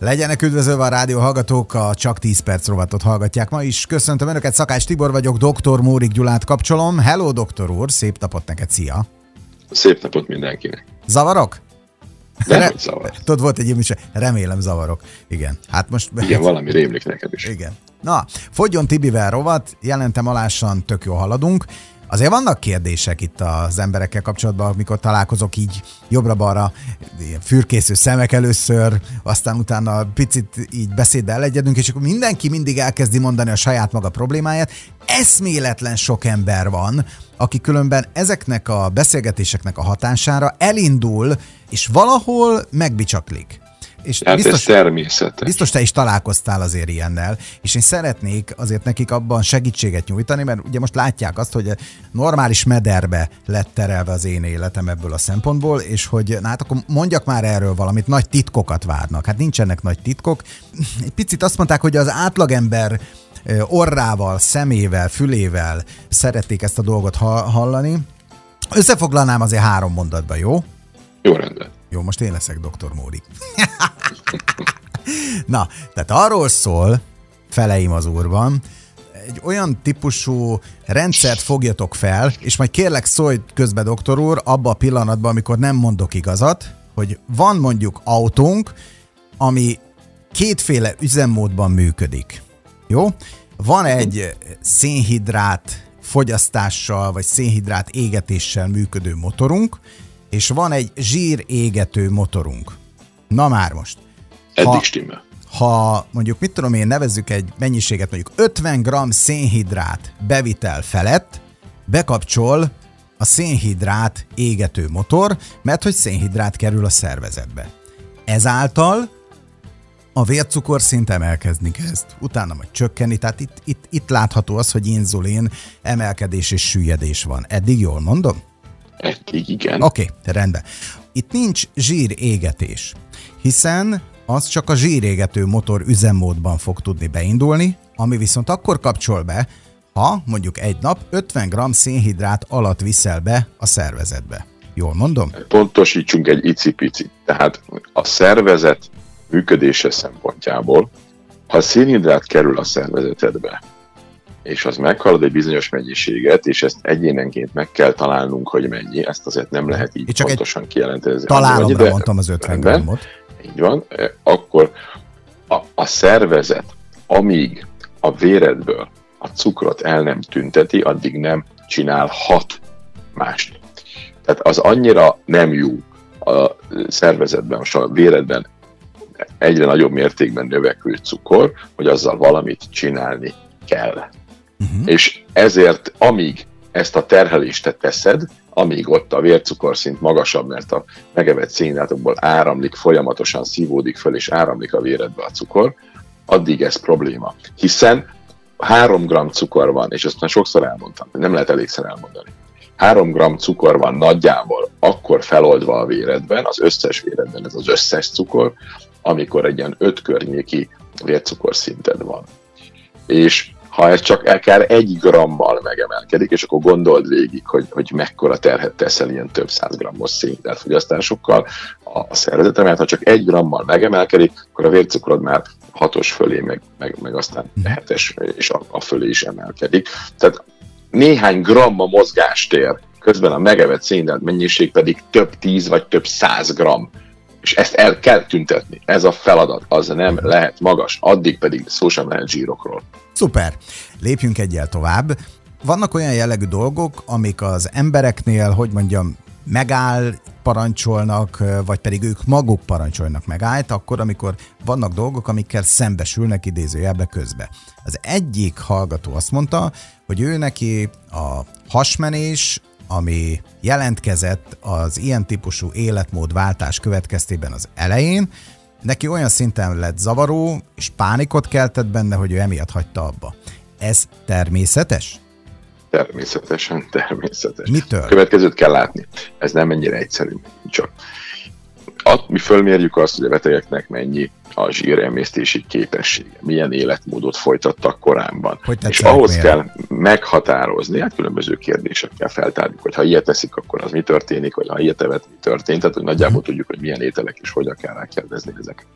Legyenek üdvözölve a rádió hallgatók, a Csak 10 perc rovatot hallgatják ma is. Köszöntöm Önöket, Szakás Tibor vagyok, doktor Mórik Gyulát kapcsolom. Hello, doktor úr, szép napot neked, szia! Szép napot mindenkinek! Zavarok? Nem, Re- zavar. Tudod, volt egy ilyen remélem zavarok. Igen, hát most... Igen, valami rémlik neked is. Igen. Na, fogjon Tibivel rovat, jelentem alásan, tök jó haladunk. Azért vannak kérdések itt az emberekkel kapcsolatban, amikor találkozok így jobbra-balra, fürkésző szemek először, aztán utána picit így beszéddel egyedünk, és akkor mindenki mindig elkezdi mondani a saját maga problémáját. Eszméletlen sok ember van, aki különben ezeknek a beszélgetéseknek a hatására elindul, és valahol megbicsaklik. És hát biztos, ez természetes. Biztos te is találkoztál azért ilyennel, és én szeretnék azért nekik abban segítséget nyújtani, mert ugye most látják azt, hogy normális mederbe lett terelve az én életem ebből a szempontból, és hogy na hát akkor mondjak már erről valamit, nagy titkokat várnak. Hát nincsenek nagy titkok. Egy picit azt mondták, hogy az átlagember orrával, szemével, fülével szerették ezt a dolgot hallani. Összefoglalnám azért három mondatba, jó? Jó rendben. Jó, most én leszek doktor Móri. Na, tehát arról szól, feleim az úrban, egy olyan típusú rendszert fogjatok fel, és majd kérlek szólj közbe, doktor úr, abba a pillanatban, amikor nem mondok igazat, hogy van mondjuk autónk, ami kétféle üzemmódban működik. Jó? Van egy szénhidrát fogyasztással, vagy szénhidrát égetéssel működő motorunk, és van egy zsír égető motorunk. Na már most. Eddig stimmel. Ha mondjuk, mit tudom én, nevezzük egy mennyiséget, mondjuk 50 g szénhidrát bevitel felett, bekapcsol a szénhidrát égető motor, mert hogy szénhidrát kerül a szervezetbe. Ezáltal a vércukorszint emelkezni kezd, utána majd csökkenni, tehát itt, itt, itt látható az, hogy inzulin emelkedés és süllyedés van. Eddig jól mondom? Eddig igen. Oké, okay, rendben. Itt nincs zsírégetés, hiszen az csak a zsírégető motor üzemmódban fog tudni beindulni, ami viszont akkor kapcsol be, ha mondjuk egy nap 50 g szénhidrát alatt viszel be a szervezetbe. Jól mondom? Pontosítsunk egy icipicit. Tehát a szervezet működése szempontjából, ha szénhidrát kerül a szervezetedbe, és az meghalad egy bizonyos mennyiséget, és ezt egyénenként meg kell találnunk, hogy mennyi, ezt azért nem lehet így csak pontosan kijelenteni. Találomra de, mondtam az 50 grammot. Így van, e, akkor a, a szervezet, amíg a véredből a cukrot el nem tünteti, addig nem csinálhat mást. Tehát az annyira nem jó a szervezetben, most a véredben egyre nagyobb mértékben növekvő cukor, hogy azzal valamit csinálni kell. Uh-huh. És ezért, amíg ezt a terhelést te teszed, amíg ott a vércukorszint magasabb, mert a megevett szénhidrátokból áramlik, folyamatosan szívódik föl, és áramlik a véredbe a cukor, addig ez probléma. Hiszen 3 g cukor van, és ezt már sokszor elmondtam, nem lehet elégszer elmondani. 3 g cukor van nagyjából akkor feloldva a véredben, az összes véredben ez az összes cukor, amikor egy ilyen 5 környéki vércukorszinted van. És ha ez csak akár egy grammal megemelkedik, és akkor gondold végig, hogy, hogy mekkora terhet teszel ilyen több száz grammos szénhidrátfogyasztásokkal a szervezetre, mert ha csak egy grammal megemelkedik, akkor a vércukrod már hatos fölé, meg, meg, meg aztán mhm. hetes, és a, a fölé is emelkedik. Tehát néhány gramma mozgástér, közben a megevett szénhidrát mennyiség pedig több tíz vagy több száz gram és ezt el kell tüntetni. Ez a feladat, az nem lehet magas, addig pedig szó sem lehet zsírokról. Szuper. Lépjünk egyel tovább. Vannak olyan jellegű dolgok, amik az embereknél, hogy mondjam, megáll, parancsolnak, vagy pedig ők maguk parancsolnak megállt, akkor, amikor vannak dolgok, amikkel szembesülnek idézőjelbe közbe. Az egyik hallgató azt mondta, hogy ő neki a hasmenés, ami jelentkezett az ilyen típusú életmódváltás következtében az elején, neki olyan szinten lett zavaró, és pánikot keltett benne, hogy ő emiatt hagyta abba. Ez természetes? Természetesen, természetes. Mitől? Következőt kell látni. Ez nem ennyire egyszerű, csak. Mi fölmérjük azt, hogy a betegeknek mennyi a zsíremésztési képessége, milyen életmódot folytattak korábban. Hogy és ahhoz miért? kell meghatározni, hát különböző kérdésekkel feltárjuk, hogy ha ilyet teszik, akkor az mi történik, vagy ha ilyet evet, mi történt, tehát hogy nagyjából uh-huh. tudjuk, hogy milyen ételek és hogyan kell rákérdezni ezek.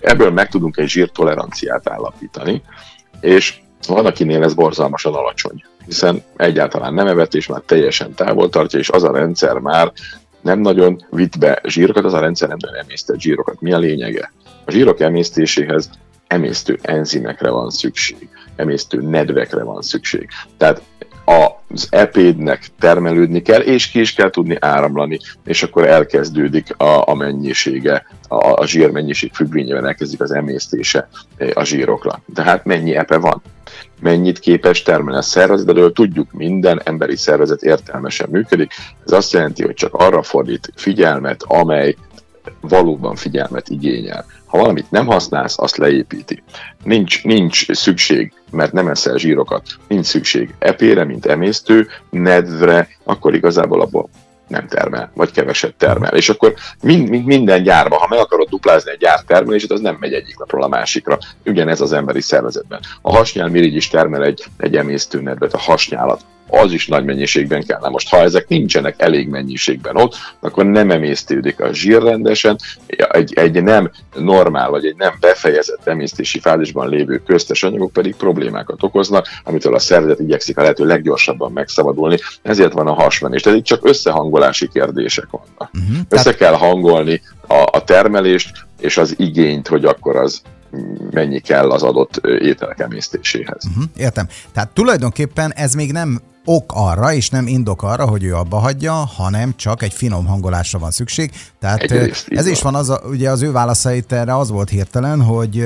Ebből meg tudunk egy zsírtoleranciát állapítani, és van, akinél ez borzalmasan alacsony, hiszen egyáltalán nem evett, és már teljesen távol tartja, és az a rendszer már nem nagyon vitt be zsírokat, az a rendszer nem nagyon emésztett zsírokat. Mi a lényege? A zsírok emésztéséhez emésztő enzimekre van szükség, emésztő nedvekre van szükség. Tehát az epédnek termelődni kell, és ki is kell tudni áramlani, és akkor elkezdődik a, a mennyisége, a, a zsírmennyiség függvényében elkezdik az emésztése a zsírokra. Tehát mennyi epe van? Mennyit képes termelni a szervezetből? Tudjuk, minden emberi szervezet értelmesen működik. Ez azt jelenti, hogy csak arra fordít figyelmet, amely valóban figyelmet igényel. Ha valamit nem használsz, azt leépíti. Nincs, nincs szükség, mert nem eszel zsírokat, nincs szükség epére, mint emésztő, nedvre, akkor igazából abból nem termel, vagy keveset termel. És akkor mind, mind, minden gyárban, ha meg akarod duplázni egy gyár termelését, az nem megy egyik napról a másikra. Ugyanez az emberi szervezetben. A hasnyál mirigy is termel egy, egy emésztő nedvet, a hasnyálat az is nagy mennyiségben kell. Na most, ha ezek nincsenek elég mennyiségben ott, akkor nem emésztődik a zsír rendesen, egy, egy nem normál, vagy egy nem befejezett emésztési fázisban lévő köztes anyagok pedig problémákat okoznak, amitől a szervezet igyekszik a lehető leggyorsabban megszabadulni, ezért van a hasmenés. Tehát itt csak összehangolási kérdések vannak. Uh-huh. Össze kell hangolni a, a termelést és az igényt, hogy akkor az mennyi kell az adott ételek emésztéséhez. Uh-huh, értem. Tehát tulajdonképpen ez még nem ok arra, és nem indok arra, hogy ő abba hagyja, hanem csak egy finom hangolásra van szükség. Tehát Egyrészt, ez is van, az a, ugye az ő válaszait erre az volt hirtelen, hogy,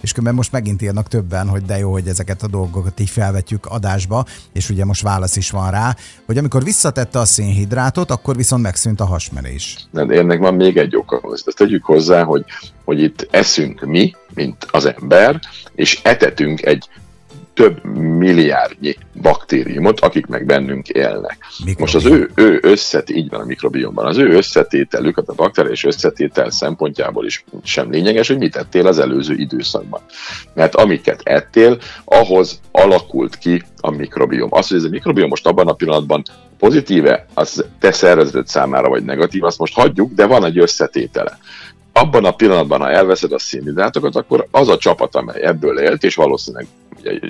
és különben most megint írnak többen, hogy de jó, hogy ezeket a dolgokat így felvetjük adásba, és ugye most válasz is van rá, hogy amikor visszatette a szénhidrátot, akkor viszont megszűnt a hasmenés. De ennek van még egy oka, ezt tegyük hozzá, hogy, hogy itt eszünk mi, mint az ember, és etetünk egy több milliárdnyi baktériumot, akik meg bennünk élnek. Mikrobiom. Most az ő, ő összet, így van a mikrobiomban, az ő összetételük, a bakteriális összetétel szempontjából is sem lényeges, hogy mit ettél az előző időszakban. Mert amiket ettél, ahhoz alakult ki a mikrobiom. Az, hogy ez a mikrobiom most abban a pillanatban pozitíve, az te szervezeted számára vagy negatív, azt most hagyjuk, de van egy összetétele abban a pillanatban, ha elveszed a szénhidrátokat, akkor az a csapat, amely ebből élt, és valószínűleg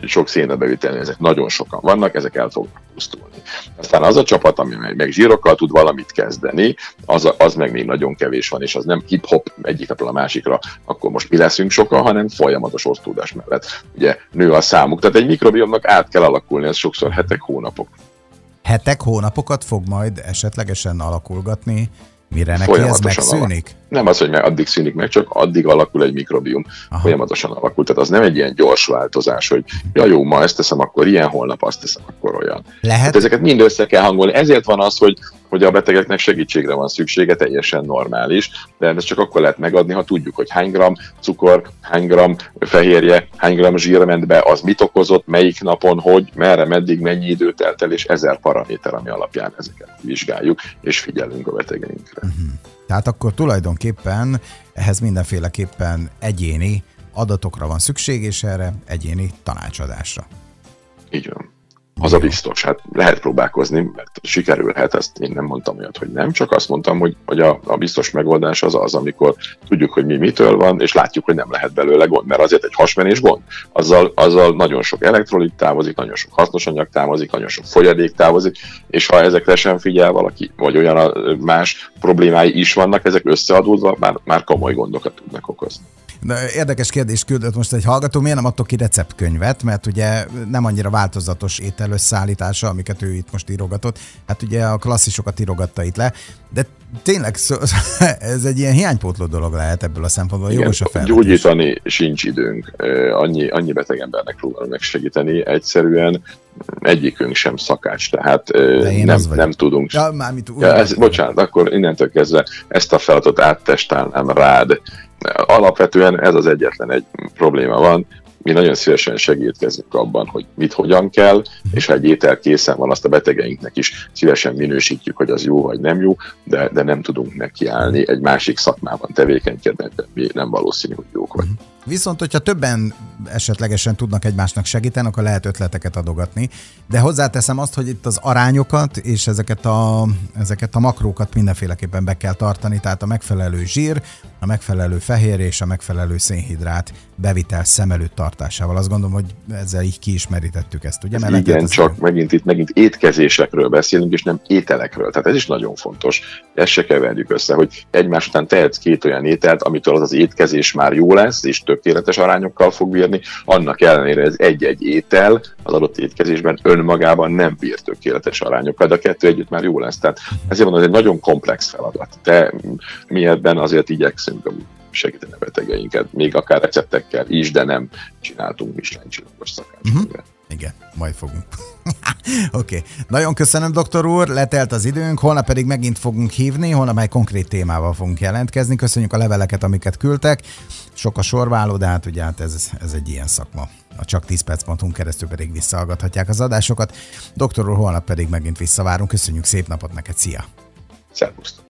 sok szénhidrátbevételni, ezek nagyon sokan vannak, ezek el fognak pusztulni. Aztán az a csapat, ami meg zsírokkal tud valamit kezdeni, az, az meg még nagyon kevés van, és az nem hip-hop egyik napról a másikra, akkor most mi leszünk sokan, hanem folyamatos osztódás mellett ugye nő a számuk. Tehát egy mikrobiomnak át kell alakulni, ez sokszor hetek, hónapok. Hetek, hónapokat fog majd esetlegesen alakulgatni Mire neki ez megszűnik? Alak. Nem az, hogy meg addig szűnik meg, csak addig alakul egy mikrobium. Aha. Folyamatosan alakul. Tehát az nem egy ilyen gyors változás, hogy ja jó, ma ezt teszem, akkor ilyen, holnap azt teszem, akkor olyan. Lehet. Hát ezeket mind össze kell hangolni. Ezért van az, hogy, hogy a betegeknek segítségre van szüksége, teljesen normális, de ezt csak akkor lehet megadni, ha tudjuk, hogy hány gram cukor, hány gram fehérje, hány gram zsír ment be, az mit okozott, melyik napon, hogy, merre, meddig, mennyi időt telt el, és ezer paraméter, ami alapján ezeket vizsgáljuk, és figyelünk a betegeinkre. Uh-huh. Tehát akkor tulajdonképpen ehhez mindenféleképpen egyéni adatokra van szükség, és erre egyéni tanácsadásra. Az a biztos, hát lehet próbálkozni, mert sikerülhet, ezt én nem mondtam olyat, hogy nem, csak azt mondtam, hogy, hogy a, a biztos megoldás az az, amikor tudjuk, hogy mi mitől van, és látjuk, hogy nem lehet belőle gond, mert azért egy hasmenés gond. Azzal, azzal nagyon sok elektrolit távozik, nagyon sok hasznos anyag távozik, nagyon sok folyadék távozik, és ha ezekre sem figyel valaki, vagy olyan más problémái is vannak, ezek összeadódva már, már komoly gondokat tudnak okozni. De érdekes kérdés küldött most egy hallgató, miért nem adtok ki receptkönyvet, mert ugye nem annyira változatos ételösszállítása, amiket ő itt most írogatott. Hát ugye a klasszisokat írogatta itt le, de tényleg ez egy ilyen hiánypótló dolog lehet ebből a szempontból. Igen, Jogos a felvetés. Gyógyítani sincs időnk. Annyi, annyi beteg embernek próbálunk megsegíteni. Egyszerűen egyikünk sem szakács, tehát nem, nem tudunk. Ja, mármint, ja, ez, bocsánat, akkor innentől kezdve ezt a feladatot áttestálnám rád. Alapvetően ez az egyetlen egy probléma van, mi nagyon szívesen segítkezünk abban, hogy mit hogyan kell, és ha egy étel készen van, azt a betegeinknek is szívesen minősítjük, hogy az jó vagy nem jó, de, de nem tudunk nekiállni egy másik szakmában tevékenykedni, mi nem valószínű, hogy jók vagy. Viszont, hogyha többen esetlegesen tudnak egymásnak segíteni, akkor lehet ötleteket adogatni. De hozzáteszem azt, hogy itt az arányokat és ezeket a, ezeket a makrókat mindenféleképpen be kell tartani, tehát a megfelelő zsír, a megfelelő fehér és a megfelelő szénhidrát bevitel szem előtt tartásával. Azt gondolom, hogy ezzel így kiismerítettük ezt, ugye? Mert igen, csak megint itt megint étkezésekről beszélünk, és nem ételekről. Tehát ez is nagyon fontos. Ezt se keverjük össze, hogy egymás után tehetsz két olyan ételt, amitől az az étkezés már jó lesz, és tökéletes arányokkal fog bírni, annak ellenére ez egy-egy étel az adott étkezésben önmagában nem bír tökéletes arányokkal, de a kettő együtt már jó lesz. Tehát ezért van, ez egy nagyon komplex feladat. De mi ebben azért igyekszünk segíteni a betegeinket, még akár receptekkel is, de nem csináltunk Michelin csillagos szakácskönyvet. Uh-huh. Igen, majd fogunk. Oké. Okay. Nagyon köszönöm, doktor úr, letelt az időnk, holnap pedig megint fogunk hívni, holnap egy konkrét témával fogunk jelentkezni. Köszönjük a leveleket, amiket küldtek. Sok a sorváló, de hát ugye hát ez, ez egy ilyen szakma. A csak 10 perc.hu keresztül pedig visszahallgathatják az adásokat. Doktor úr, holnap pedig megint visszavárunk. Köszönjük, szép napot neked, szia! Szervusztok!